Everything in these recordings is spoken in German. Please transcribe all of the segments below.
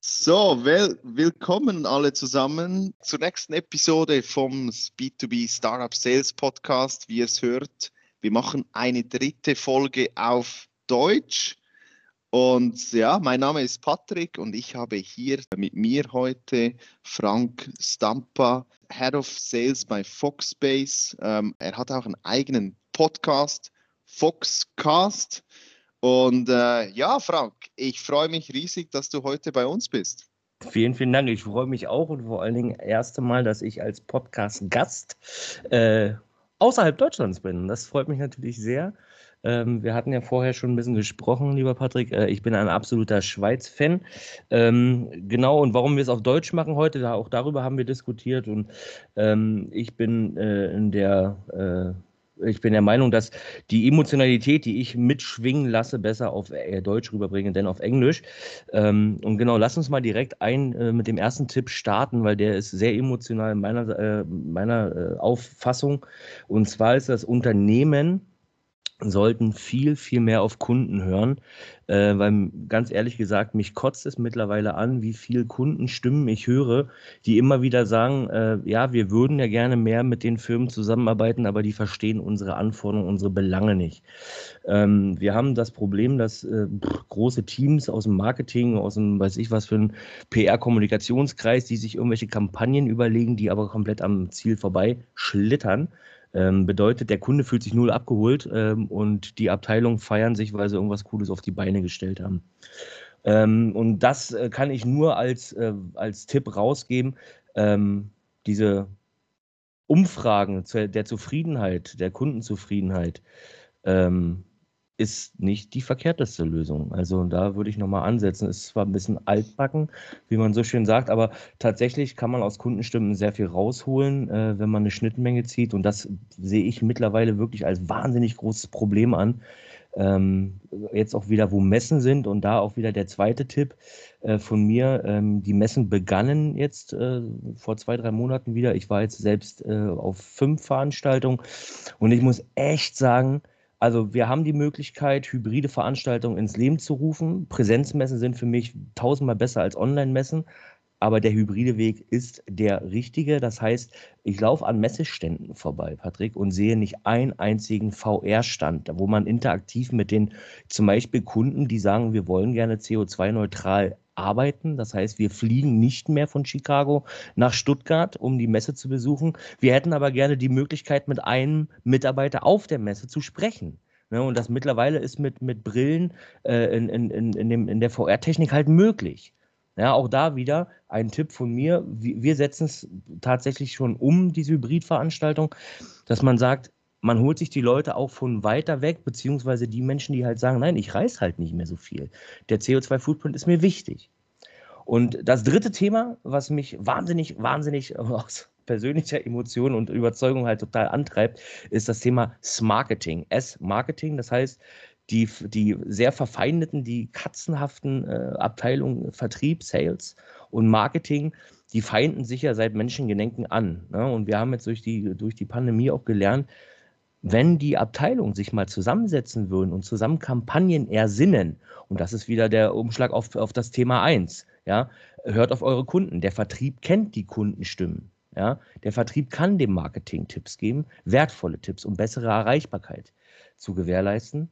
So, well, willkommen alle zusammen zur nächsten Episode vom B2B Startup Sales Podcast. Wie ihr es hört, wir machen eine dritte Folge auf Deutsch. Und ja, mein Name ist Patrick und ich habe hier mit mir heute Frank Stampa, Head of Sales bei Foxbase. Ähm, er hat auch einen eigenen Podcast, Foxcast. Und äh, ja, Frank, ich freue mich riesig, dass du heute bei uns bist. Vielen, vielen Dank. Ich freue mich auch und vor allen Dingen das erste Mal, dass ich als Podcast-Gast äh, außerhalb Deutschlands bin. Das freut mich natürlich sehr. Ähm, wir hatten ja vorher schon ein bisschen gesprochen, lieber Patrick. Äh, ich bin ein absoluter Schweiz-Fan. Ähm, genau, und warum wir es auf Deutsch machen heute, auch darüber haben wir diskutiert. Und ähm, ich bin äh, in der äh, ich bin der Meinung, dass die Emotionalität, die ich mitschwingen lasse, besser auf äh, Deutsch rüberbringen, denn auf Englisch. Ähm, und genau, lass uns mal direkt ein äh, mit dem ersten Tipp starten, weil der ist sehr emotional in meiner, äh, meiner äh, Auffassung. Und zwar ist das Unternehmen sollten viel, viel mehr auf Kunden hören, äh, weil ganz ehrlich gesagt, mich kotzt es mittlerweile an, wie viel Kundenstimmen ich höre, die immer wieder sagen, äh, ja, wir würden ja gerne mehr mit den Firmen zusammenarbeiten, aber die verstehen unsere Anforderungen, unsere Belange nicht. Ähm, wir haben das Problem, dass äh, große Teams aus dem Marketing, aus dem, weiß ich was für ein PR-Kommunikationskreis, die sich irgendwelche Kampagnen überlegen, die aber komplett am Ziel vorbei schlittern ähm, bedeutet, der Kunde fühlt sich null abgeholt ähm, und die Abteilungen feiern sich, weil sie irgendwas Cooles auf die Beine gestellt haben. Ähm, und das äh, kann ich nur als, äh, als Tipp rausgeben. Ähm, diese Umfragen zur, der Zufriedenheit, der Kundenzufriedenheit, ähm, ist nicht die verkehrteste Lösung. Also da würde ich nochmal ansetzen. Ist zwar ein bisschen altbacken, wie man so schön sagt, aber tatsächlich kann man aus Kundenstimmen sehr viel rausholen, äh, wenn man eine Schnittmenge zieht. Und das sehe ich mittlerweile wirklich als wahnsinnig großes Problem an. Ähm, jetzt auch wieder, wo Messen sind und da auch wieder der zweite Tipp äh, von mir. Ähm, die Messen begannen jetzt äh, vor zwei, drei Monaten wieder. Ich war jetzt selbst äh, auf fünf Veranstaltungen und ich muss echt sagen, also wir haben die Möglichkeit, hybride Veranstaltungen ins Leben zu rufen. Präsenzmessen sind für mich tausendmal besser als Online-Messen, aber der hybride Weg ist der richtige. Das heißt, ich laufe an Messeständen vorbei, Patrick, und sehe nicht einen einzigen VR-Stand, wo man interaktiv mit den zum Beispiel Kunden, die sagen, wir wollen gerne CO2-neutral arbeiten. Das heißt, wir fliegen nicht mehr von Chicago nach Stuttgart, um die Messe zu besuchen. Wir hätten aber gerne die Möglichkeit, mit einem Mitarbeiter auf der Messe zu sprechen. Ne, und das mittlerweile ist mit, mit Brillen äh, in, in, in, in, dem, in der VR-Technik halt möglich. Ja, auch da wieder ein Tipp von mir. Wir setzen es tatsächlich schon um, diese Hybridveranstaltung, dass man sagt, man holt sich die Leute auch von weiter weg, beziehungsweise die Menschen, die halt sagen, nein, ich reise halt nicht mehr so viel. Der CO2-Footprint ist mir wichtig. Und das dritte Thema, was mich wahnsinnig, wahnsinnig aus persönlicher Emotion und Überzeugung halt total antreibt, ist das Thema S-Marketing. S-Marketing, das heißt, die, die sehr verfeindeten, die katzenhaften äh, Abteilungen Vertrieb, Sales und Marketing, die feinden sich ja seit Menschengedenken an. Ne? Und wir haben jetzt durch die, durch die Pandemie auch gelernt, wenn die Abteilungen sich mal zusammensetzen würden und zusammen Kampagnen ersinnen, und das ist wieder der Umschlag auf, auf das Thema 1, ja, hört auf eure Kunden. Der Vertrieb kennt die Kundenstimmen. Ja, der Vertrieb kann dem Marketing Tipps geben, wertvolle Tipps, um bessere Erreichbarkeit zu gewährleisten.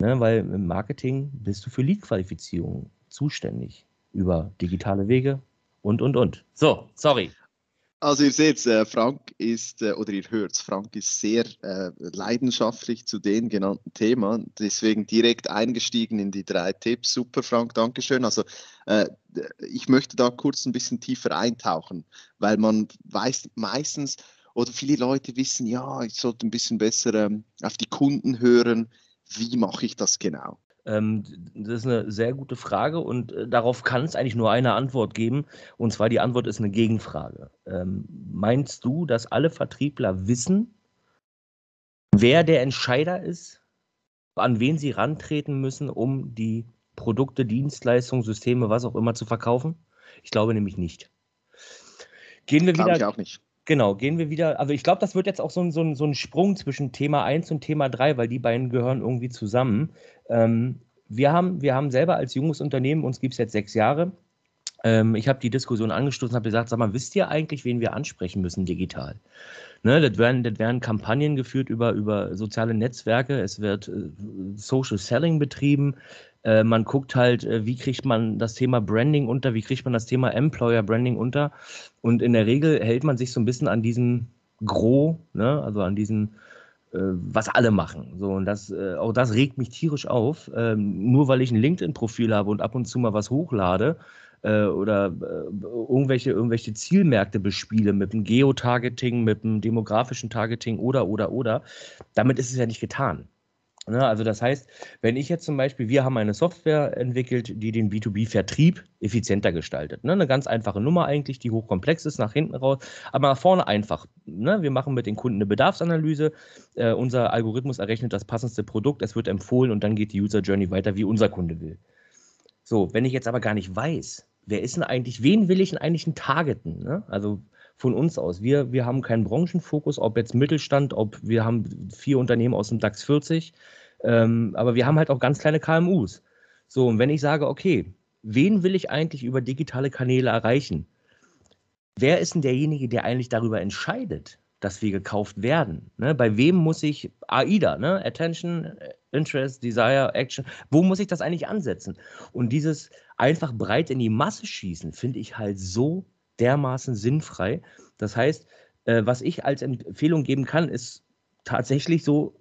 Ne, weil im Marketing bist du für Lead-Qualifizierung zuständig über digitale Wege und, und, und. So, sorry. Also ihr seht, äh, Frank ist, äh, oder ihr hört, Frank ist sehr äh, leidenschaftlich zu dem genannten Thema, deswegen direkt eingestiegen in die drei Tipps. Super, Frank, Dankeschön. Also äh, ich möchte da kurz ein bisschen tiefer eintauchen, weil man weiß meistens, oder viele Leute wissen, ja, ich sollte ein bisschen besser ähm, auf die Kunden hören. Wie mache ich das genau? Ähm, das ist eine sehr gute Frage und äh, darauf kann es eigentlich nur eine Antwort geben. Und zwar die Antwort ist eine Gegenfrage. Ähm, meinst du, dass alle Vertriebler wissen, wer der Entscheider ist, an wen sie rantreten müssen, um die Produkte, Dienstleistungen, Systeme, was auch immer zu verkaufen? Ich glaube nämlich nicht. Gehen wir wieder. Ich auch nicht. Genau, gehen wir wieder. Also ich glaube, das wird jetzt auch so ein, so, ein, so ein Sprung zwischen Thema 1 und Thema 3, weil die beiden gehören irgendwie zusammen. Ähm, wir, haben, wir haben selber als junges Unternehmen, uns gibt es jetzt sechs Jahre, ähm, ich habe die Diskussion angestoßen habe gesagt, sag mal, wisst ihr eigentlich, wen wir ansprechen müssen digital? Ne, das, werden, das werden Kampagnen geführt über, über soziale Netzwerke, es wird äh, Social Selling betrieben, äh, man guckt halt, äh, wie kriegt man das Thema Branding unter, wie kriegt man das Thema Employer Branding unter. Und in der Regel hält man sich so ein bisschen an diesem Gros, ne? also an diesem, äh, was alle machen. So, und das, äh, auch das regt mich tierisch auf. Ähm, nur weil ich ein LinkedIn-Profil habe und ab und zu mal was hochlade, äh, oder äh, irgendwelche, irgendwelche Zielmärkte bespiele mit dem Geotargeting, mit dem demografischen Targeting oder, oder, oder, damit ist es ja nicht getan. Ne, also das heißt, wenn ich jetzt zum Beispiel, wir haben eine Software entwickelt, die den B2B-Vertrieb effizienter gestaltet. Ne? Eine ganz einfache Nummer eigentlich, die hochkomplex ist, nach hinten raus, aber nach vorne einfach. Ne? Wir machen mit den Kunden eine Bedarfsanalyse, äh, unser Algorithmus errechnet das passendste Produkt, es wird empfohlen und dann geht die User Journey weiter, wie unser Kunde will. So, wenn ich jetzt aber gar nicht weiß, wer ist denn eigentlich, wen will ich denn eigentlich targeten? Ne? Also von uns aus. Wir, wir haben keinen Branchenfokus, ob jetzt Mittelstand, ob wir haben vier Unternehmen aus dem DAX 40, ähm, aber wir haben halt auch ganz kleine KMUs. So, und wenn ich sage, okay, wen will ich eigentlich über digitale Kanäle erreichen? Wer ist denn derjenige, der eigentlich darüber entscheidet, dass wir gekauft werden? Ne? Bei wem muss ich AIDA, ne? Attention, Interest, Desire, Action, wo muss ich das eigentlich ansetzen? Und dieses einfach breit in die Masse schießen, finde ich halt so dermaßen sinnfrei. Das heißt, äh, was ich als Empfehlung geben kann, ist tatsächlich so,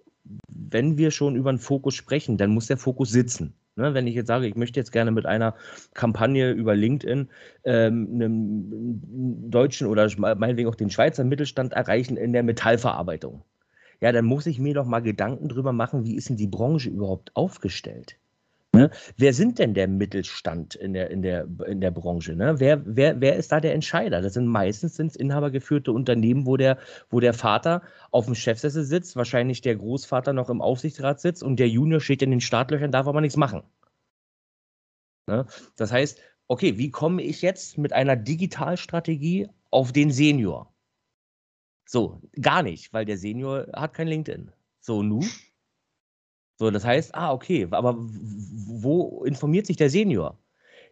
wenn wir schon über einen Fokus sprechen, dann muss der Fokus sitzen. Ne, wenn ich jetzt sage, ich möchte jetzt gerne mit einer Kampagne über LinkedIn ähm, einen deutschen oder meinetwegen auch den Schweizer Mittelstand erreichen in der Metallverarbeitung, ja, dann muss ich mir doch mal Gedanken drüber machen, wie ist denn die Branche überhaupt aufgestellt? Ne? Wer sind denn der Mittelstand in der, in der, in der Branche? Ne? Wer, wer, wer ist da der Entscheider? Das sind meistens sind's inhabergeführte Unternehmen, wo der, wo der Vater auf dem Chefsessel sitzt, wahrscheinlich der Großvater noch im Aufsichtsrat sitzt und der Junior steht in den Startlöchern, darf aber nichts machen. Ne? Das heißt, okay, wie komme ich jetzt mit einer Digitalstrategie auf den Senior? So, gar nicht, weil der Senior hat kein LinkedIn. So, nu? So, das heißt, ah, okay, aber wo informiert sich der Senior?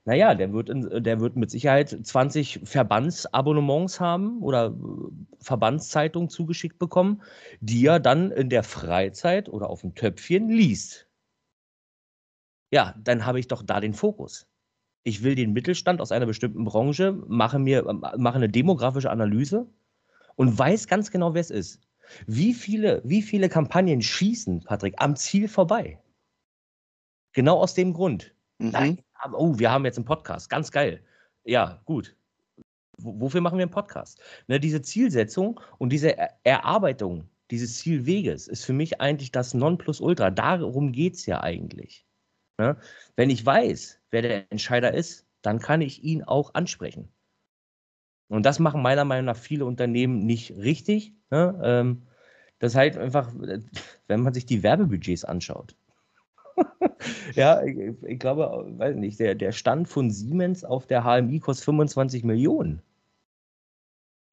Naja, der wird, in, der wird mit Sicherheit 20 Verbandsabonnements haben oder äh, Verbandszeitungen zugeschickt bekommen, die er dann in der Freizeit oder auf dem Töpfchen liest. Ja, dann habe ich doch da den Fokus. Ich will den Mittelstand aus einer bestimmten Branche, mache mir mache eine demografische Analyse und weiß ganz genau, wer es ist. Wie viele, wie viele Kampagnen schießen, Patrick, am Ziel vorbei? Genau aus dem Grund. Mhm. Nein, oh, wir haben jetzt einen Podcast, ganz geil. Ja, gut. Wofür machen wir einen Podcast? Ne, diese Zielsetzung und diese Erarbeitung dieses Zielweges ist für mich eigentlich das Nonplusultra. Darum geht es ja eigentlich. Ne? Wenn ich weiß, wer der Entscheider ist, dann kann ich ihn auch ansprechen. Und das machen meiner Meinung nach viele Unternehmen nicht richtig. Ne? Ähm, das heißt einfach, wenn man sich die Werbebudgets anschaut. ja, ich, ich, glaube, weiß nicht, der, der Stand von Siemens auf der HMI kostet 25 Millionen.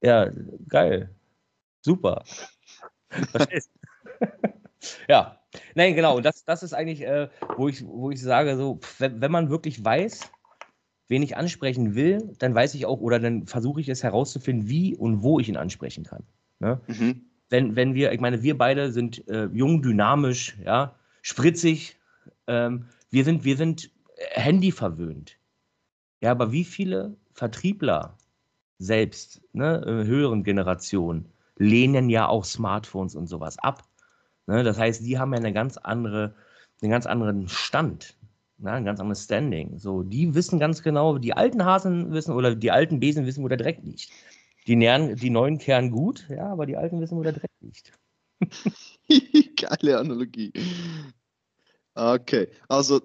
Ja, geil. Super. Verstehst Ja, nein, genau. Das, das ist eigentlich, äh, wo, ich, wo ich sage, so, wenn, wenn man wirklich weiß, wen ich ansprechen will, dann weiß ich auch oder dann versuche ich es herauszufinden, wie und wo ich ihn ansprechen kann. Ne? Mhm. Wenn, wenn wir, ich meine, wir beide sind äh, jung, dynamisch, ja, spritzig, ähm, wir sind, wir sind Handy verwöhnt. Ja, aber wie viele Vertriebler selbst, ne, höheren Generationen, lehnen ja auch Smartphones und sowas ab. Ne? Das heißt, die haben ja eine ganz andere, einen ganz anderen Stand na, ein ganz anderes Standing. So, die wissen ganz genau, die alten Hasen wissen oder die alten Besen wissen, wo der Dreck liegt. Die, nähren, die neuen kehren gut, ja, aber die alten wissen, wo der Dreck liegt. Geile Analogie. Okay, also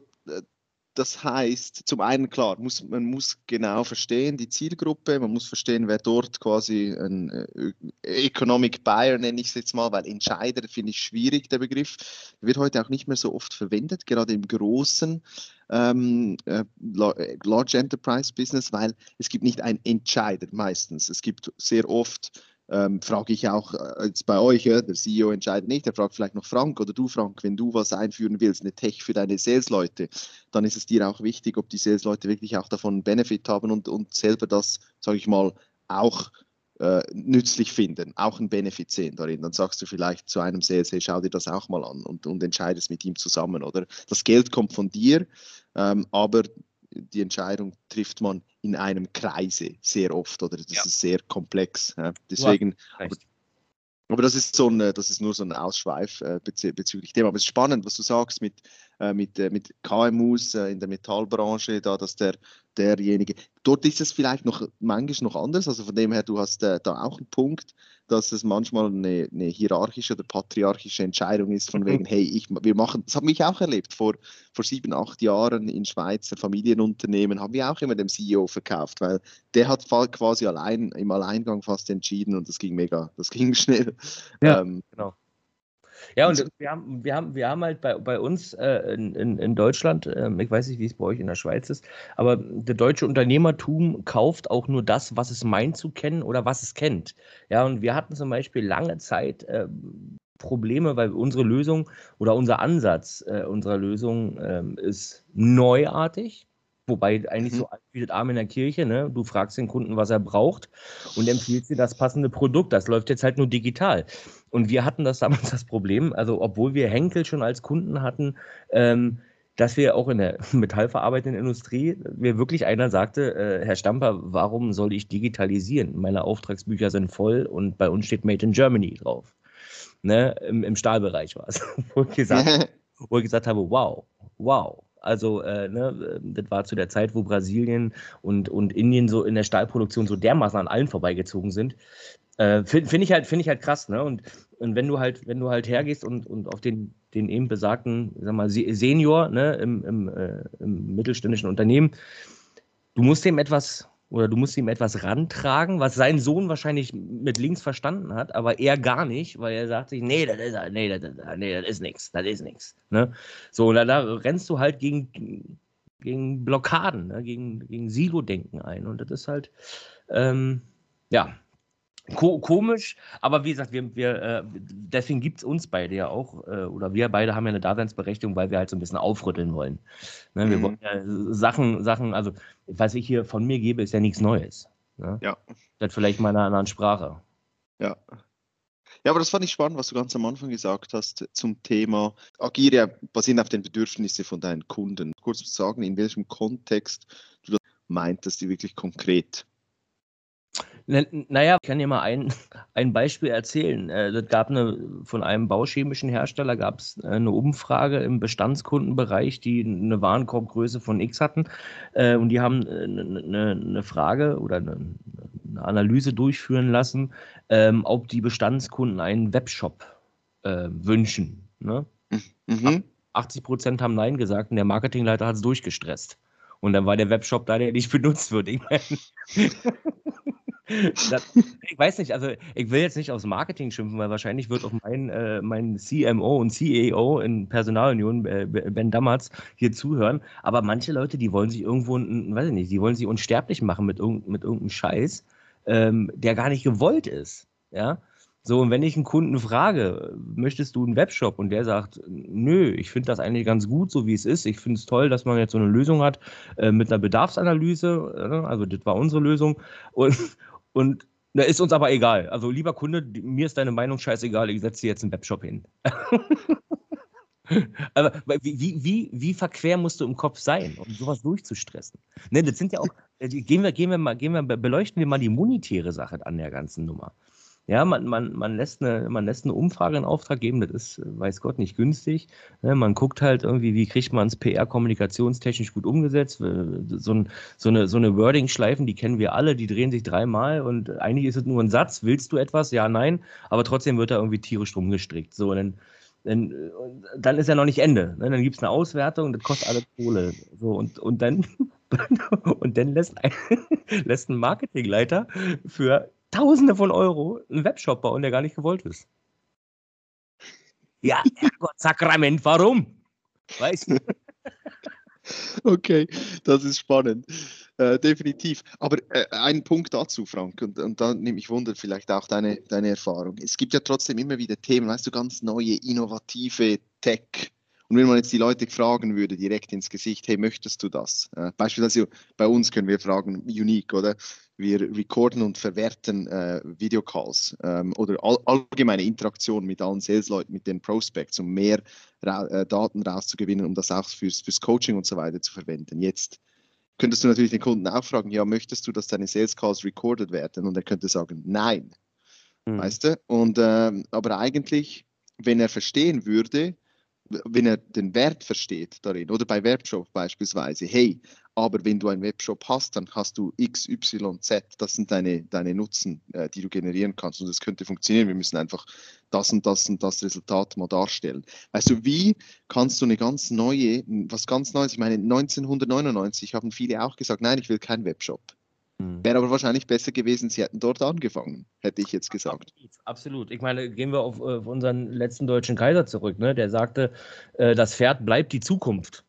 das heißt, zum einen klar, muss, man muss genau verstehen, die Zielgruppe, man muss verstehen, wer dort quasi ein äh, Economic Buyer, nenne ich es jetzt mal, weil Entscheider finde ich schwierig, der Begriff, wird heute auch nicht mehr so oft verwendet, gerade im großen ähm, äh, Large Enterprise Business, weil es gibt nicht einen Entscheider meistens. Es gibt sehr oft ähm, frage ich auch äh, jetzt bei euch, ja, der CEO entscheidet nicht, er fragt vielleicht noch Frank oder du Frank, wenn du was einführen willst, eine Tech für deine Sales-Leute, dann ist es dir auch wichtig, ob die Sales-Leute wirklich auch davon einen Benefit haben und, und selber das, sage ich mal, auch äh, nützlich finden, auch einen Benefit sehen darin. Dann sagst du vielleicht zu einem Sales, hey, schau dir das auch mal an und, und entscheidest mit ihm zusammen, oder? Das Geld kommt von dir, ähm, aber die Entscheidung trifft man in einem Kreise sehr oft oder das ja. ist sehr komplex. Ja. Deswegen, aber, aber, das ist so ein, das ist nur so ein Ausschweif äh, bezüglich dem. Aber es ist spannend, was du sagst mit, äh, mit, äh, mit KMUs äh, in der Metallbranche, da dass der derjenige. Dort ist es vielleicht noch manchmal noch anders. Also von dem her, du hast äh, da auch einen Punkt, dass es manchmal eine, eine, hierarchische oder patriarchische Entscheidung ist, von mhm. wegen, hey, ich, wir machen, das habe ich auch erlebt, vor, vor sieben, acht Jahren in Schweizer Familienunternehmen haben wir auch immer dem CEO verkauft, weil der hat quasi allein im Alleingang fast entschieden und das ging mega, das ging schnell. Ja, ähm, genau. Ja, und wir haben, wir haben, wir haben halt bei, bei uns äh, in, in, in Deutschland, äh, ich weiß nicht, wie es bei euch in der Schweiz ist, aber der deutsche Unternehmertum kauft auch nur das, was es meint zu kennen oder was es kennt. Ja, und wir hatten zum Beispiel lange Zeit äh, Probleme, weil unsere Lösung oder unser Ansatz äh, unserer Lösung ähm, ist neuartig. Wobei eigentlich mhm. so das Arm in der Kirche, ne? Du fragst den Kunden, was er braucht und empfiehlst dir das passende Produkt. Das läuft jetzt halt nur digital. Und wir hatten das damals das Problem, also obwohl wir Henkel schon als Kunden hatten, ähm, dass wir auch in der metallverarbeitenden Industrie, mir wirklich einer sagte, äh, Herr Stamper, warum soll ich digitalisieren? Meine Auftragsbücher sind voll und bei uns steht Made in Germany drauf. Ne? Im, im Stahlbereich war es. wo, ich gesagt, wo ich gesagt habe, wow, wow. Also, äh, ne, das war zu der Zeit, wo Brasilien und, und Indien so in der Stahlproduktion so dermaßen an allen vorbeigezogen sind, äh, Finde find ich, halt, find ich halt krass, ne? Und, und wenn du halt, wenn du halt hergehst und, und auf den, den eben besagten, sag mal, Senior ne, im, im, äh, im mittelständischen Unternehmen, du musst dem etwas oder du musst ihm etwas rantragen, was sein Sohn wahrscheinlich mit links verstanden hat, aber er gar nicht, weil er sagt sich, nee, das ist, nee, das, nee, das ist nichts, das ist nichts. Ne? So, und da, da rennst du halt gegen, gegen Blockaden, ne? gegen, gegen Silo-Denken ein. Und das ist halt, ähm, ja, Ko komisch, aber wie gesagt, wir, wir, äh, deswegen gibt es uns beide ja auch, äh, oder wir beide haben ja eine Daseinsberechtigung, weil wir halt so ein bisschen aufrütteln wollen. Ne, wir mhm. wollen ja Sachen, Sachen, also was ich hier von mir gebe, ist ja nichts Neues. Ne? Ja. Das vielleicht mal in einer anderen Sprache. Ja. Ja, aber das fand ich spannend, was du ganz am Anfang gesagt hast zum Thema Agiere basierend auf den Bedürfnissen von deinen Kunden. Kurz sagen, in welchem Kontext du das meintest, die wirklich konkret naja, ich kann dir mal ein, ein Beispiel erzählen. Äh, gab eine, von einem bauchemischen Hersteller gab es äh, eine Umfrage im Bestandskundenbereich, die eine Warenkorbgröße von X hatten. Äh, und die haben eine, eine Frage oder eine, eine, Analyse durchführen lassen, ähm, ob die Bestandskunden einen Webshop wünschen. Ne? Mhm. 80 Prozent haben Nein gesagt und der Marketingleiter hat es durchgestresst. Und dann war der Webshop da, der nicht benutzt wird. Das, ich weiß nicht, also ich will jetzt nicht aufs Marketing schimpfen, weil wahrscheinlich wird auch mein, äh, mein CMO und CEO in Personalunion, äh, Ben Dammertz, hier zuhören. Aber manche Leute, die wollen sich irgendwo, weiß ich nicht, die wollen sich unsterblich machen mit, irg mit irgendeinem Scheiß, ähm, der gar nicht gewollt ist. Ja. So, und wenn ich einen Kunden frage, möchtest du einen Webshop? Und der sagt, nö, ich finde das eigentlich ganz gut, so wie es ist. Ich finde es toll, dass man jetzt so eine Lösung hat äh, mit einer Bedarfsanalyse. Äh, also, das war unsere Lösung. Und, und na, ist uns aber egal. Also, lieber Kunde, mir ist deine Meinung scheißegal, ich setze dir jetzt einen Webshop hin. aber wie, wie, wie verquer musst du im Kopf sein, um sowas durchzustressen? Ne, das sind ja auch, äh, gehen wir, gehen wir mal, gehen wir, beleuchten wir mal die monetäre Sache an der ganzen Nummer. Ja, man, man, man, lässt eine, man lässt eine Umfrage in Auftrag geben, das ist, weiß Gott, nicht günstig. Ne, man guckt halt irgendwie, wie kriegt man es PR kommunikationstechnisch gut umgesetzt. Äh, so, ein, so eine, so eine Wording-Schleifen, die kennen wir alle, die drehen sich dreimal und eigentlich ist es nur ein Satz. Willst du etwas? Ja, nein. Aber trotzdem wird da irgendwie tierisch drum gestrickt. So, dann, dann, dann ist ja noch nicht Ende. Ne? Dann gibt es eine Auswertung, das kostet alle Kohle. So, und, und dann, und dann lässt ein, lässt ein Marketingleiter für Tausende von Euro einen Webshop bauen, der gar nicht gewollt ist. Ja, Herrgott, Sakrament, warum? Weißt du? Okay, das ist spannend. Äh, definitiv. Aber äh, ein Punkt dazu, Frank, und, und da nehme ich Wunder, vielleicht auch deine, deine Erfahrung. Es gibt ja trotzdem immer wieder Themen, weißt du, ganz neue, innovative Tech. Und wenn man jetzt die Leute fragen würde, direkt ins Gesicht, hey, möchtest du das? Äh, beispielsweise bei uns können wir fragen, unique, oder? Wir recorden und verwerten äh, Videocalls ähm, oder all, allgemeine Interaktion mit allen Sales-Leuten, mit den Prospects, um mehr ra äh, Daten rauszugewinnen, um das auch fürs, fürs Coaching und so weiter zu verwenden. Jetzt könntest du natürlich den Kunden auch fragen, ja, möchtest du, dass deine Sales Calls recorded werden? Und er könnte sagen, nein. Mhm. Weißt du? Und, ähm, aber eigentlich, wenn er verstehen würde, wenn er den Wert versteht darin, oder bei Webshop beispielsweise, hey, aber wenn du einen Webshop hast, dann hast du X, Y, Z, das sind deine, deine Nutzen, äh, die du generieren kannst und das könnte funktionieren. Wir müssen einfach das und das und das Resultat mal darstellen. Du, wie kannst du eine ganz neue, was ganz Neues, ich meine, 1999 haben viele auch gesagt, nein, ich will keinen Webshop. Hm. Wäre aber wahrscheinlich besser gewesen, sie hätten dort angefangen, hätte ich jetzt gesagt. Absolut. Ich meine, gehen wir auf, auf unseren letzten deutschen Kaiser zurück. Ne? Der sagte, äh, das Pferd bleibt die Zukunft.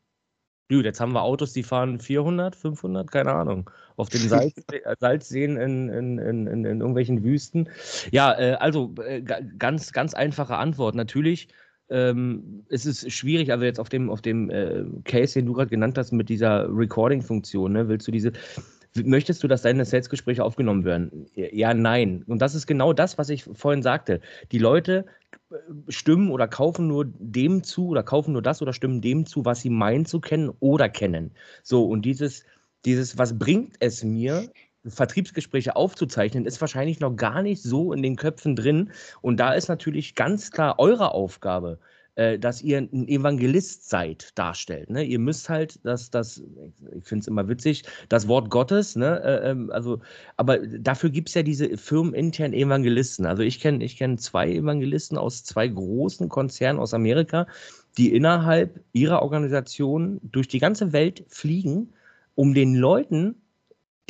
Dude, jetzt haben wir Autos, die fahren 400, 500, keine Ahnung, auf den Salz, Salzseen in, in, in, in, irgendwelchen Wüsten. Ja, äh, also äh, ganz, ganz einfache Antwort. Natürlich ähm, es ist schwierig, also jetzt auf dem, auf dem äh, Case, den du gerade genannt hast, mit dieser Recording-Funktion, ne, willst du diese, Möchtest du, dass deine Sales-Gespräche aufgenommen werden? Ja, nein. Und das ist genau das, was ich vorhin sagte. Die Leute äh, stimmen oder kaufen nur dem zu oder kaufen nur das oder stimmen dem zu, was sie meinen zu kennen oder kennen. So, und dieses, dieses, was bringt es mir, Vertriebsgespräche aufzuzeichnen, ist wahrscheinlich noch gar nicht so in den Köpfen drin. Und da ist natürlich ganz klar eure Aufgabe, äh, dass ihr ein Evangelist seid, darstellt. Ne? Ihr müsst halt das, das ich finde es immer witzig, das Wort Gottes, ne? Äh, ähm, also, aber dafür gibt es ja diese firmeninternen Evangelisten. Also ich kenne ich kenn zwei Evangelisten aus zwei großen Konzernen aus Amerika, die innerhalb ihrer Organisation durch die ganze Welt fliegen, um den Leuten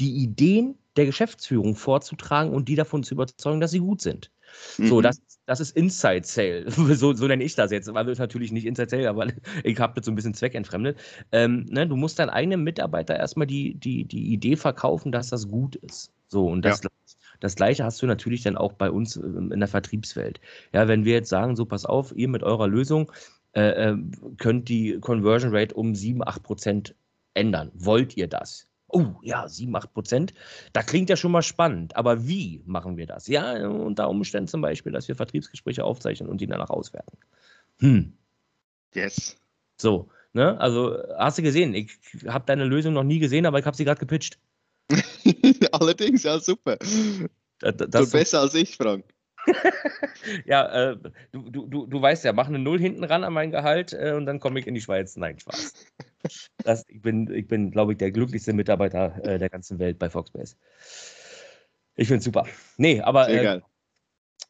die Ideen der Geschäftsführung vorzutragen und die davon zu überzeugen, dass sie gut sind. Mhm. So, das, das ist Inside Sale. So, so nenne ich das jetzt. Ist natürlich nicht Inside Sale, aber ich habe das so ein bisschen zweckentfremdet. Ähm, ne, du musst deinen eigenen Mitarbeiter erstmal die, die, die Idee verkaufen, dass das gut ist. So, und das, ja. das Gleiche hast du natürlich dann auch bei uns ähm, in der Vertriebswelt. Ja, wenn wir jetzt sagen, so pass auf, ihr mit eurer Lösung äh, äh könnt die Conversion Rate um 7, 8 Prozent ändern. Wollt ihr das? Oh, ja, 7, 8 Prozent. Da klingt ja schon mal spannend. Aber wie machen wir das? Ja, unter Umständen zum Beispiel, dass wir Vertriebsgespräche aufzeichnen und die danach auswerten. Hm. Yes. So, ne? Also, hast du gesehen, ich habe deine Lösung noch nie gesehen, aber ich habe sie gerade gepitcht. Allerdings, ja, super. Das, das so besser als ich, Frank. ja, äh, du, du, du weißt ja, mach eine Null hinten ran an mein Gehalt äh, und dann komme ich in die Schweiz. Nein, Spaß. Das, ich bin, ich bin glaube ich, der glücklichste Mitarbeiter äh, der ganzen Welt bei Foxbase. Ich finde es super. Nee, aber äh,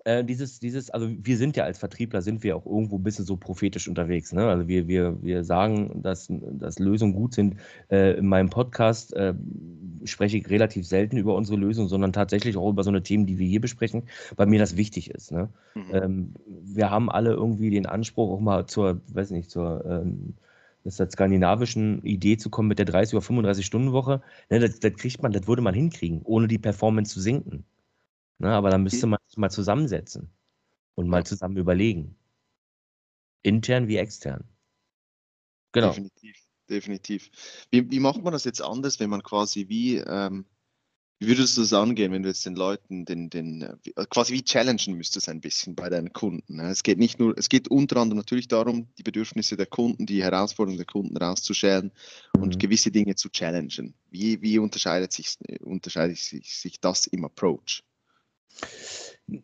äh, dieses, dieses, also wir sind ja als Vertriebler, sind wir auch irgendwo ein bisschen so prophetisch unterwegs. Ne? Also wir, wir, wir sagen, dass, dass Lösungen gut sind. Äh, in meinem Podcast äh, spreche ich relativ selten über unsere Lösung, sondern tatsächlich auch über so eine Themen, die wir hier besprechen, weil mir das wichtig ist. Ne? Mhm. Ähm, wir haben alle irgendwie den Anspruch, auch mal zur, weiß nicht, zur ähm, das der skandinavischen Idee zu kommen mit der 30 oder 35 Stunden Woche, ne, das, das, kriegt man, das würde man hinkriegen, ohne die Performance zu sinken. Ne, aber dann müsste man sich mal zusammensetzen und mal zusammen überlegen. Intern wie extern. Genau. Definitiv, definitiv. Wie, wie macht man das jetzt anders, wenn man quasi wie ähm, wie würdest du das angehen, wenn du jetzt den Leuten den, den äh, quasi wie challengen müsstest ein bisschen bei deinen Kunden? Ne? Es geht nicht nur, es geht unter anderem natürlich darum, die Bedürfnisse der Kunden, die Herausforderungen der Kunden rauszuschälen mhm. und gewisse Dinge zu challengen. Wie, wie unterscheidet, sich, unterscheidet sich, sich das im Approach?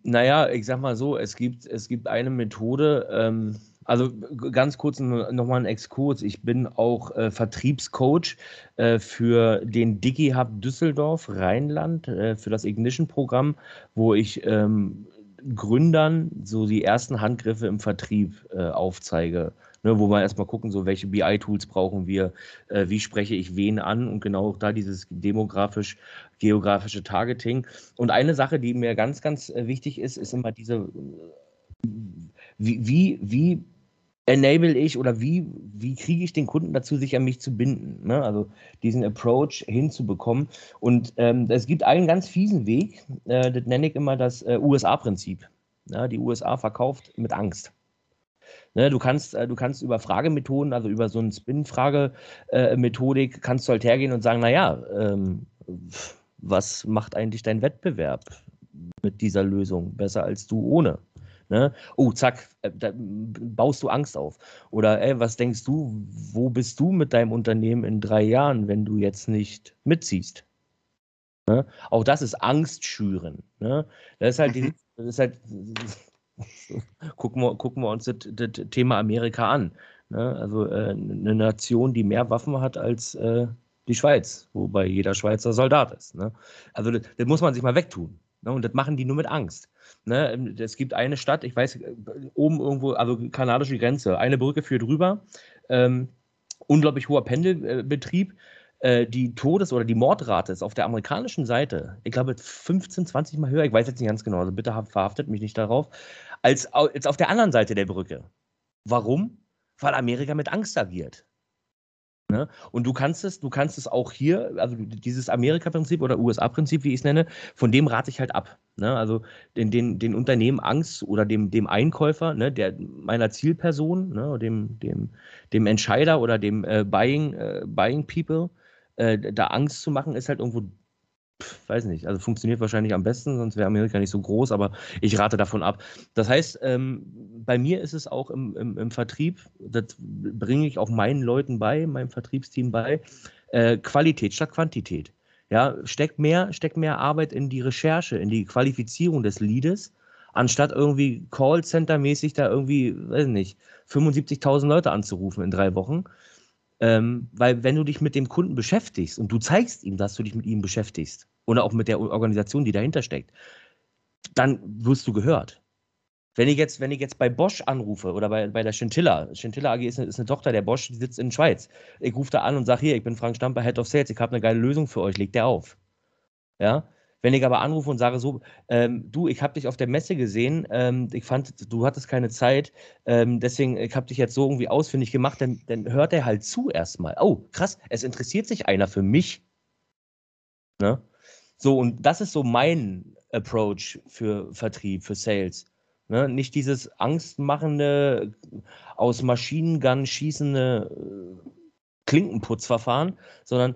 Naja, ich sag mal so, es gibt, es gibt eine Methode, ähm, also ganz kurz nochmal ein Exkurs. Ich bin auch äh, Vertriebscoach äh, für den DigiHub Düsseldorf Rheinland, äh, für das Ignition-Programm, wo ich ähm, Gründern so die ersten Handgriffe im Vertrieb äh, aufzeige. Ne, wo wir erstmal gucken, so welche BI-Tools brauchen wir, äh, wie spreche ich wen an und genau da dieses demografisch-geografische Targeting. Und eine Sache, die mir ganz, ganz äh, wichtig ist, ist immer diese, wie, wie, wie enable ich oder wie, wie kriege ich den Kunden dazu, sich an mich zu binden? Ne? Also diesen Approach hinzubekommen. Und ähm, es gibt einen ganz fiesen Weg, äh, das nenne ich immer das äh, USA-Prinzip. Ja, die USA verkauft mit Angst. Ne, du, kannst, äh, du kannst über Fragemethoden, also über so eine Spin-Frage-Methodik, äh, kannst du halt hergehen und sagen, naja, ähm, was macht eigentlich dein Wettbewerb mit dieser Lösung besser als du ohne? Ne? Oh, zack, äh, da baust du Angst auf. Oder ey, was denkst du, wo bist du mit deinem Unternehmen in drei Jahren, wenn du jetzt nicht mitziehst? Ne? Auch das ist Angst schüren. Ne? Das ist halt, die, das ist halt gucken, wir, gucken wir uns das, das Thema Amerika an. Ne? Also äh, eine Nation, die mehr Waffen hat als äh, die Schweiz, wobei jeder Schweizer Soldat ist. Ne? Also das, das, muss man sich mal wegtun. Ne? Und das machen die nur mit Angst. Ne? Es gibt eine Stadt, ich weiß, oben irgendwo, also kanadische Grenze, eine Brücke führt rüber. Ähm, unglaublich hoher Pendelbetrieb. Äh, die Todes- oder die Mordrate ist auf der amerikanischen Seite, ich glaube, 15, 20 Mal höher, ich weiß jetzt nicht ganz genau, also bitte verhaftet mich nicht darauf, als, als auf der anderen Seite der Brücke. Warum? Weil Amerika mit Angst agiert. Ne? Und du kannst es, du kannst es auch hier, also dieses Amerika-Prinzip oder USA-Prinzip, wie ich es nenne, von dem rate ich halt ab. Ne? Also den, den, den Unternehmen Angst oder dem, dem Einkäufer, ne, der meiner Zielperson, ne, dem, dem, dem Entscheider oder dem äh, Buying, äh, Buying People, äh, da Angst zu machen, ist halt irgendwo weiß nicht, also funktioniert wahrscheinlich am besten, sonst wäre Amerika nicht so groß, aber ich rate davon ab. Das heißt, ähm, bei mir ist es auch im, im, im, Vertrieb, das bringe ich auch meinen Leuten bei, meinem Vertriebsteam bei, äh, Qualität statt Quantität. Ja, steckt mehr, steckt mehr Arbeit in die Recherche, in die Qualifizierung des Leades, anstatt irgendwie Callcenter-mäßig da irgendwie, weiß nicht, 75.000 Leute anzurufen in drei Wochen. Ähm, weil wenn du dich mit dem Kunden beschäftigst und du zeigst ihm, dass du dich mit ihm beschäftigst oder auch mit der Organisation, die dahinter steckt, dann wirst du gehört. Wenn ich jetzt, wenn ich jetzt bei Bosch anrufe oder bei, bei der Scintilla, Scintilla AG ist eine, ist eine Tochter der Bosch, die sitzt in der Schweiz. Ich rufe da an und sage, hier, ich bin Frank Stamper, Head of Sales, ich habe eine geile Lösung für euch, legt der auf. Ja, wenn ich aber anrufe und sage so, ähm, du, ich habe dich auf der Messe gesehen, ähm, ich fand, du hattest keine Zeit, ähm, deswegen, ich habe dich jetzt so irgendwie ausfindig gemacht, dann, dann hört er halt zu erstmal. Oh, krass, es interessiert sich einer für mich. Ne? So, und das ist so mein Approach für Vertrieb, für Sales. Ne? Nicht dieses angstmachende, aus Maschinengun schießende äh, Klinkenputzverfahren, sondern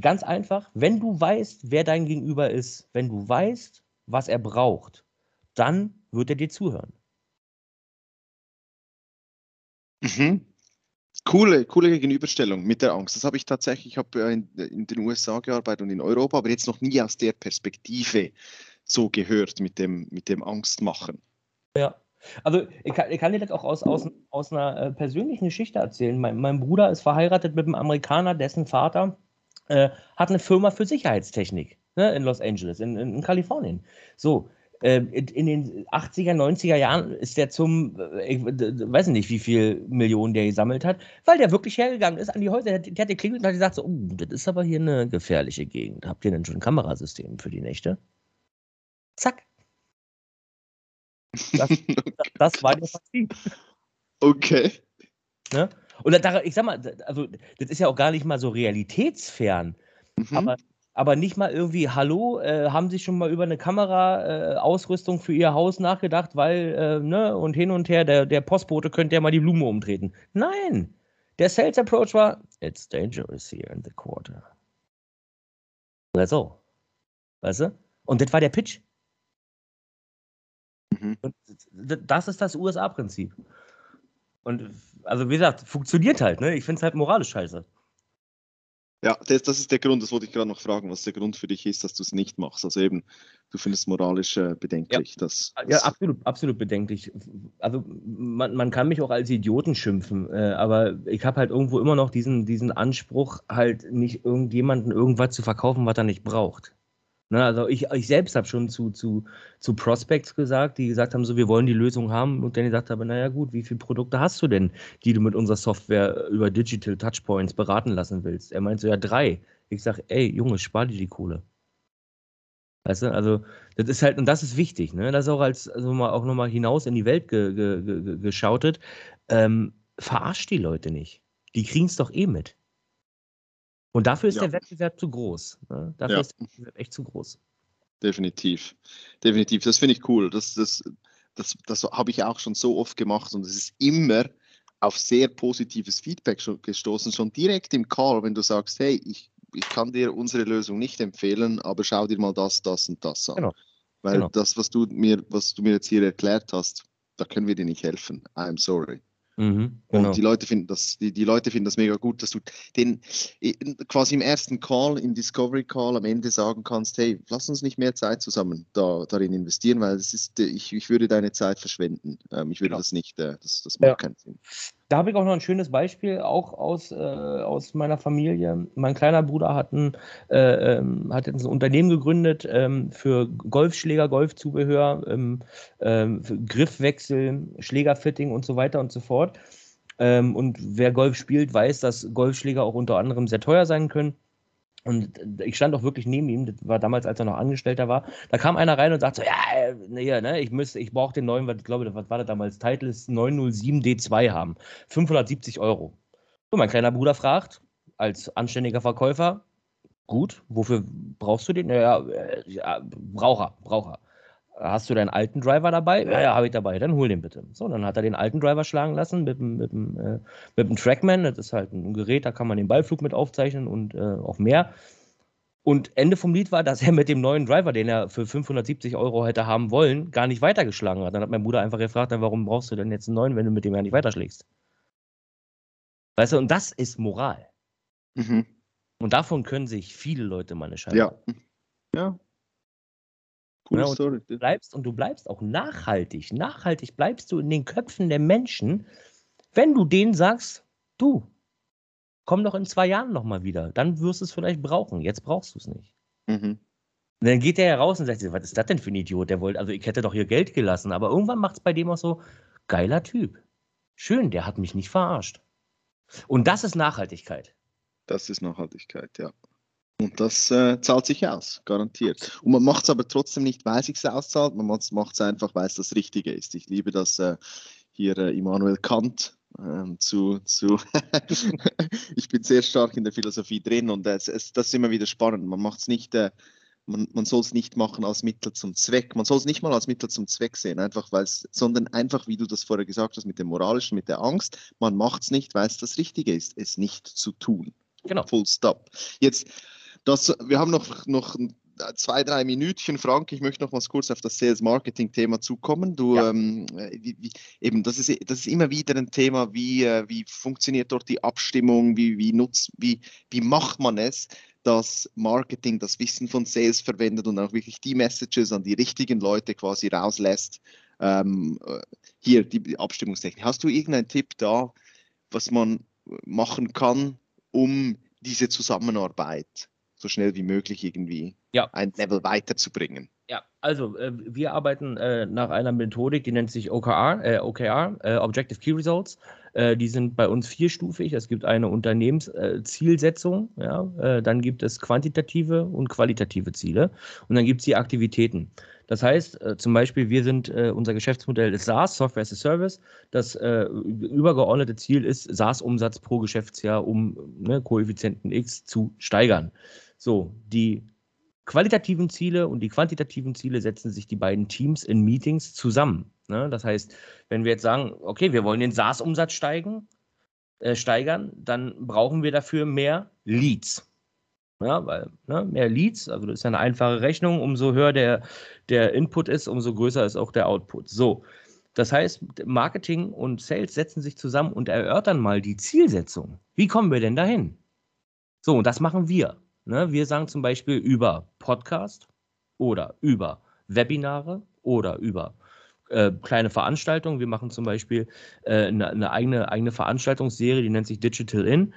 Ganz einfach, wenn du weißt, wer dein Gegenüber ist, wenn du weißt, was er braucht, dann wird er dir zuhören. Mhm. Coole, coole Gegenüberstellung mit der Angst. Das habe ich tatsächlich, ich habe in, in, den USA gearbeitet und in Europa, aber jetzt noch nie aus der Perspektive so gehört mit dem, mit dem Angstmachen. Ja, also ich kann, ich kann dir das auch aus, aus, aus einer äh, persönlichen Geschichte erzählen. Mein, mein Bruder ist verheiratet mit einem Amerikaner, dessen Vater äh, hat eine Firma für Sicherheitstechnik ne, in Los Angeles, in, in, in Kalifornien. So, äh, in den 80er, 90er Jahren ist der zum, äh, ich weiß nicht, wie viel Millionen der gesammelt hat, weil der wirklich hergegangen ist an die Häuser. Der, der hat geklingelt und hat gesagt: so, oh, das ist aber hier eine gefährliche Gegend. Habt ihr denn schon ein Kamerasystem für die Nächte? Zack. Das, das war der Vertrieb. Okay. Ne? Und da, ich sag mal, also das ist ja auch gar nicht mal so realitätsfern. Mhm. Aber, aber nicht mal irgendwie, hallo, äh, haben Sie schon mal über eine Kameraausrüstung äh, für Ihr Haus nachgedacht, weil, äh, ne, und hin und her, der, der Postbote könnte ja mal die Blume umtreten. Nein! Der Sales Approach war, it's dangerous here in the quarter. That's all. Weißt du? Und das war der Pitch. Mhm. das ist das USA-Prinzip. Und also wie gesagt, funktioniert halt, ne? Ich finde es halt moralisch scheiße. Ja, das, das, ist der Grund, das wollte ich gerade noch fragen, was der Grund für dich ist, dass du es nicht machst. Also eben, du findest es moralisch äh, bedenklich. Ja, dass, ja absolut, absolut bedenklich. Also man, man kann mich auch als Idioten schimpfen, äh, aber ich habe halt irgendwo immer noch diesen, diesen Anspruch, halt nicht irgendjemanden irgendwas zu verkaufen, was er nicht braucht. Ne, also ich, ich selbst habe schon zu, zu, zu Prospects gesagt, die gesagt haben, so wir wollen die Lösung haben und dann gesagt habe, naja gut, wie viele Produkte hast du denn, die du mit unserer Software über Digital Touchpoints beraten lassen willst? Er meinte so, ja drei. Ich sage, ey Junge, spar dir die Kohle. Weißt du, also das ist halt, und das ist wichtig, ne? Das ist auch als, also mal auch nochmal hinaus in die Welt ge, ge, ge, geschautet. Ähm, verarscht die Leute nicht. Die kriegen es doch eh mit. Und dafür ist Ja. der Wettbewerb zu groß. Ne? Dafür Ja. ist der Wettbewerb echt zu groß. Definitiv. Definitiv. Das finde ich cool. Das, das, das, das habe ich auch schon so oft gemacht und es ist immer auf sehr positives Feedback schon gestoßen, schon direkt im Call, wenn du sagst, hey, ich, ich kann dir unsere Lösung nicht empfehlen, aber schau dir mal das, das und das an. Genau. Weil Genau. das, was du mir, was du mir jetzt hier erklärt hast, da können wir dir nicht helfen. I'm sorry. Mhm, Und genau. die Leute finden das, die, die Leute finden das mega gut, dass du den quasi im ersten Call, im Discovery Call am Ende sagen kannst, hey, lass uns nicht mehr Zeit zusammen da, darin investieren, weil es ist, ich, ich würde deine Zeit verschwenden. Ähm, ich würde Genau. das nicht, äh, das, das macht Ja. keinen Sinn. Da habe ich auch noch ein schönes Beispiel, auch aus, äh, aus meiner Familie. Mein kleiner Bruder hat, ein, äh, ähm, hat jetzt ein Unternehmen gegründet ähm, für Golfschläger, Golfzubehör, ähm, ähm, Griffwechsel, Schlägerfitting und so weiter und so fort. Ähm, und wer Golf spielt, weiß, dass Golfschläger auch unter anderem sehr teuer sein können. Und ich stand auch wirklich neben ihm, das war damals, als er noch Angestellter war. Da kam einer rein und sagte so, ja, äh, nee, ne, ich ich brauche den neuen, ich glaube, was war das damals, Title ist 907D2 haben. 570 Euro. Und mein kleiner Bruder fragt, als anständiger Verkäufer, gut, wofür brauchst du den? Ja, äh, ja Braucher, Braucher. Hast du deinen alten Driver dabei? Ja, ja, habe ich dabei. Dann hol den bitte. So, dann hat er den alten Driver schlagen lassen mit, dem- mit, dem, äh, mit dem Trackman. Das ist halt ein Gerät, da kann man den Ballflug mit aufzeichnen und äh, auch mehr. Und Ende vom Lied war, dass er mit dem neuen Driver, den er für 570 Euro hätte haben wollen, gar nicht weitergeschlagen hat. Dann hat mein Bruder einfach gefragt, dann, warum brauchst du denn jetzt einen neuen, wenn du mit dem ja nicht weiterschlägst? Weißt du, und das ist Moral. Mhm. Und davon können sich viele Leute mal eine Scheibe Ja. Ja. Coole Ja, und- Story. bleibst und du bleibst auch nachhaltig. Nachhaltig bleibst du in den Köpfen der Menschen, wenn du denen sagst, du, komm doch in zwei Jahren nochmal wieder. Dann wirst du es vielleicht brauchen. Jetzt brauchst du es nicht. Mhm. Und dann geht der ja raus und sagt, was ist das denn für ein Idiot? Der wollte, also ich hätte doch hier Geld gelassen. Aber irgendwann macht es bei dem auch so, geiler Typ. Schön, der hat mich nicht verarscht. Und das ist Nachhaltigkeit. Das ist Nachhaltigkeit, ja. Und das äh, zahlt sich aus, garantiert. Und man macht es aber trotzdem nicht, weil es sich auszahlt, man macht es einfach, weil es das Richtige ist. Ich liebe das äh, hier äh, Immanuel Kant ähm, zu, zu ich bin sehr stark in der Philosophie drin und es, es, das ist immer wieder spannend. Man macht es nicht, äh, man, man soll es nicht machen als Mittel zum Zweck. Man soll es nicht mal als Mittel zum Zweck sehen, einfach weil es, sondern einfach, wie du das vorher gesagt hast, mit dem Moralischen, mit der Angst. Man macht es nicht, weil es das Richtige ist, es nicht zu tun. Genau. Full stop. Jetzt, das, wir haben noch, noch zwei, drei Minütchen, Frank. Ich möchte noch mal kurz auf das Sales-Marketing-Thema zukommen. Du, Ja. ähm, wie, wie, eben, das ist, das ist immer wieder ein Thema, wie, äh, wie funktioniert dort die Abstimmung, wie, wie, nutzt, wie, wie macht man es, dass Marketing das Wissen von Sales verwendet und auch wirklich die Messages an die richtigen Leute quasi rauslässt. Ähm, äh, hier die die Abstimmungstechnik. Hast du irgendeinen Tipp da, was man machen kann, um diese Zusammenarbeit so schnell wie möglich irgendwie Ja. ein Level weiterzubringen? Ja, also äh, wir arbeiten äh, nach einer Methodik, die nennt sich OKR, äh, OKR, äh, Objective Key Results. Äh, die sind bei uns vierstufig. Es gibt eine Unternehmenszielsetzung, ja, äh, dann gibt es quantitative und qualitative Ziele und dann gibt es die Aktivitäten. Das heißt, zum Beispiel, wir sind, unser Geschäftsmodell ist SaaS, Software as a Service. Das übergeordnete Ziel ist, SaaS-Umsatz pro Geschäftsjahr um ne, Koeffizienten X zu steigern. So, die qualitativen Ziele und die quantitativen Ziele setzen sich die beiden Teams in Meetings zusammen. Ne? Das heißt, wenn wir jetzt sagen, okay, wir wollen den SaaS-Umsatz steigen, äh, steigern, dann brauchen wir dafür mehr Leads. Ja, weil ne, mehr Leads, also das ist ja eine einfache Rechnung, umso höher der, der Input ist, umso größer ist auch der Output. So, das heißt, Marketing und Sales setzen sich zusammen und erörtern mal die Zielsetzung. Wie kommen wir denn dahin? So, und das machen wir. Ne? Wir sagen zum Beispiel über Podcast oder über Webinare oder über äh, kleine Veranstaltungen. Wir machen zum Beispiel äh, eine, eine eigene, eigene Veranstaltungsserie, die nennt sich Digital In.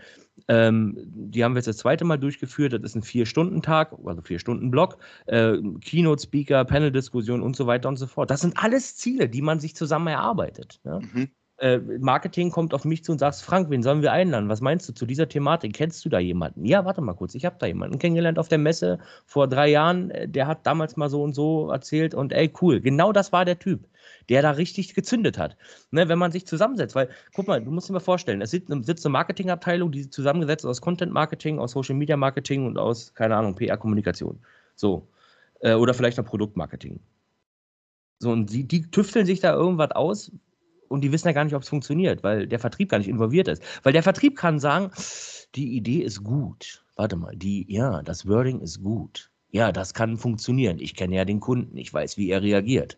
Ähm, die haben wir jetzt das zweite Mal durchgeführt. Das ist ein Vier-Stunden-Tag, also Vier-Stunden-Block. Äh, Keynote-Speaker, Panel-Diskussion und so weiter und so fort. Das sind alles Ziele, die man sich zusammen erarbeitet. Ja? Mhm. Äh, Marketing kommt auf mich zu und sagt, Frank, wen sollen wir einladen? Was meinst du zu dieser Thematik? Kennst du da jemanden? Ja, warte mal kurz, ich habe da jemanden kennengelernt auf der Messe vor drei Jahren, äh, der hat damals mal so und so erzählt und ey, cool, genau das war der Typ, der da richtig gezündet hat. Ne, wenn man sich zusammensetzt, weil, guck mal, du musst dir mal vorstellen, es sitzt eine Marketingabteilung, die zusammengesetzt aus Content Marketing, aus Social Media Marketing und aus, keine Ahnung, PR-Kommunikation. So. Äh, oder vielleicht noch Produktmarketing. So, und die, die tüfteln sich da irgendwas aus, und die wissen ja gar nicht, ob es funktioniert, weil der Vertrieb gar nicht involviert ist. Weil der Vertrieb kann sagen, die Idee ist gut. Warte mal, die, ja, das Wording ist gut. Ja, das kann funktionieren. Ich kenne ja den Kunden, ich weiß, wie er reagiert.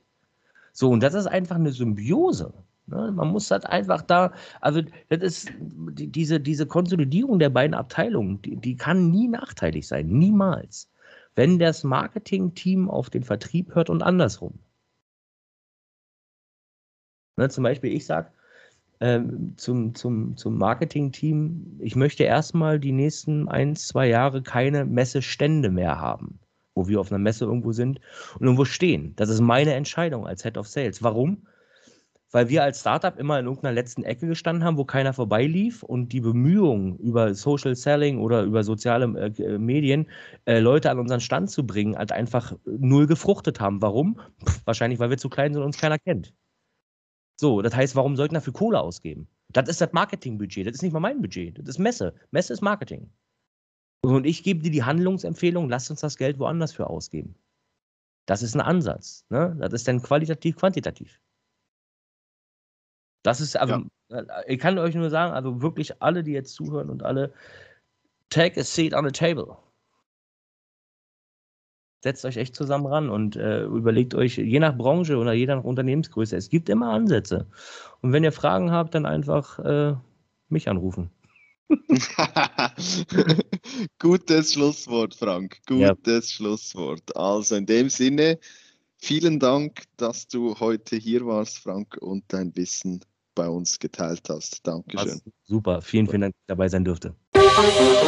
So, und das ist einfach eine Symbiose. Ne? Man muss das einfach da, also das ist die, diese, diese Konsolidierung der beiden Abteilungen, die, die kann nie nachteilig sein, niemals. Wenn das Marketing-Team auf den Vertrieb hört und andersrum. Ne, zum Beispiel, ich sage ähm, zum, zum, zum Marketing-Team, ich möchte erstmal die nächsten ein, zwei Jahre keine Messestände mehr haben, wo wir auf einer Messe irgendwo sind und irgendwo stehen. Das ist meine Entscheidung als Head of Sales. Warum? Weil wir als Startup immer in irgendeiner letzten Ecke gestanden haben, wo keiner vorbeilief und die Bemühungen über Social Selling oder über soziale äh, Medien äh, Leute an unseren Stand zu bringen, halt einfach null gefruchtet haben. Warum? Pff, wahrscheinlich, weil wir zu klein sind und uns keiner kennt. So, das heißt, warum sollten dafür Kohle ausgeben? Das ist das Marketingbudget. Das ist nicht mal mein Budget. Das ist Messe. Messe ist Marketing. Und ich gebe dir die Handlungsempfehlung, lass uns das Geld woanders für ausgeben. Das ist ein Ansatz. Ne? Das ist dann qualitativ, quantitativ. Das ist, also, ja. Äh, ich kann euch nur sagen, also wirklich alle, die jetzt zuhören und alle, take a seat on the table setzt euch echt zusammen ran und äh, überlegt euch, je nach Branche oder je nach Unternehmensgröße, es gibt immer Ansätze. Und wenn ihr Fragen habt, dann einfach äh, mich anrufen. Gutes Schlusswort, Frank. Gutes ja. Schlusswort. Also in dem Sinne, vielen Dank, dass du heute hier warst, Frank, und dein Wissen bei uns geteilt hast. Dankeschön. Was super, vielen, vielen Dank, dass ich dabei sein durfte. Yeah.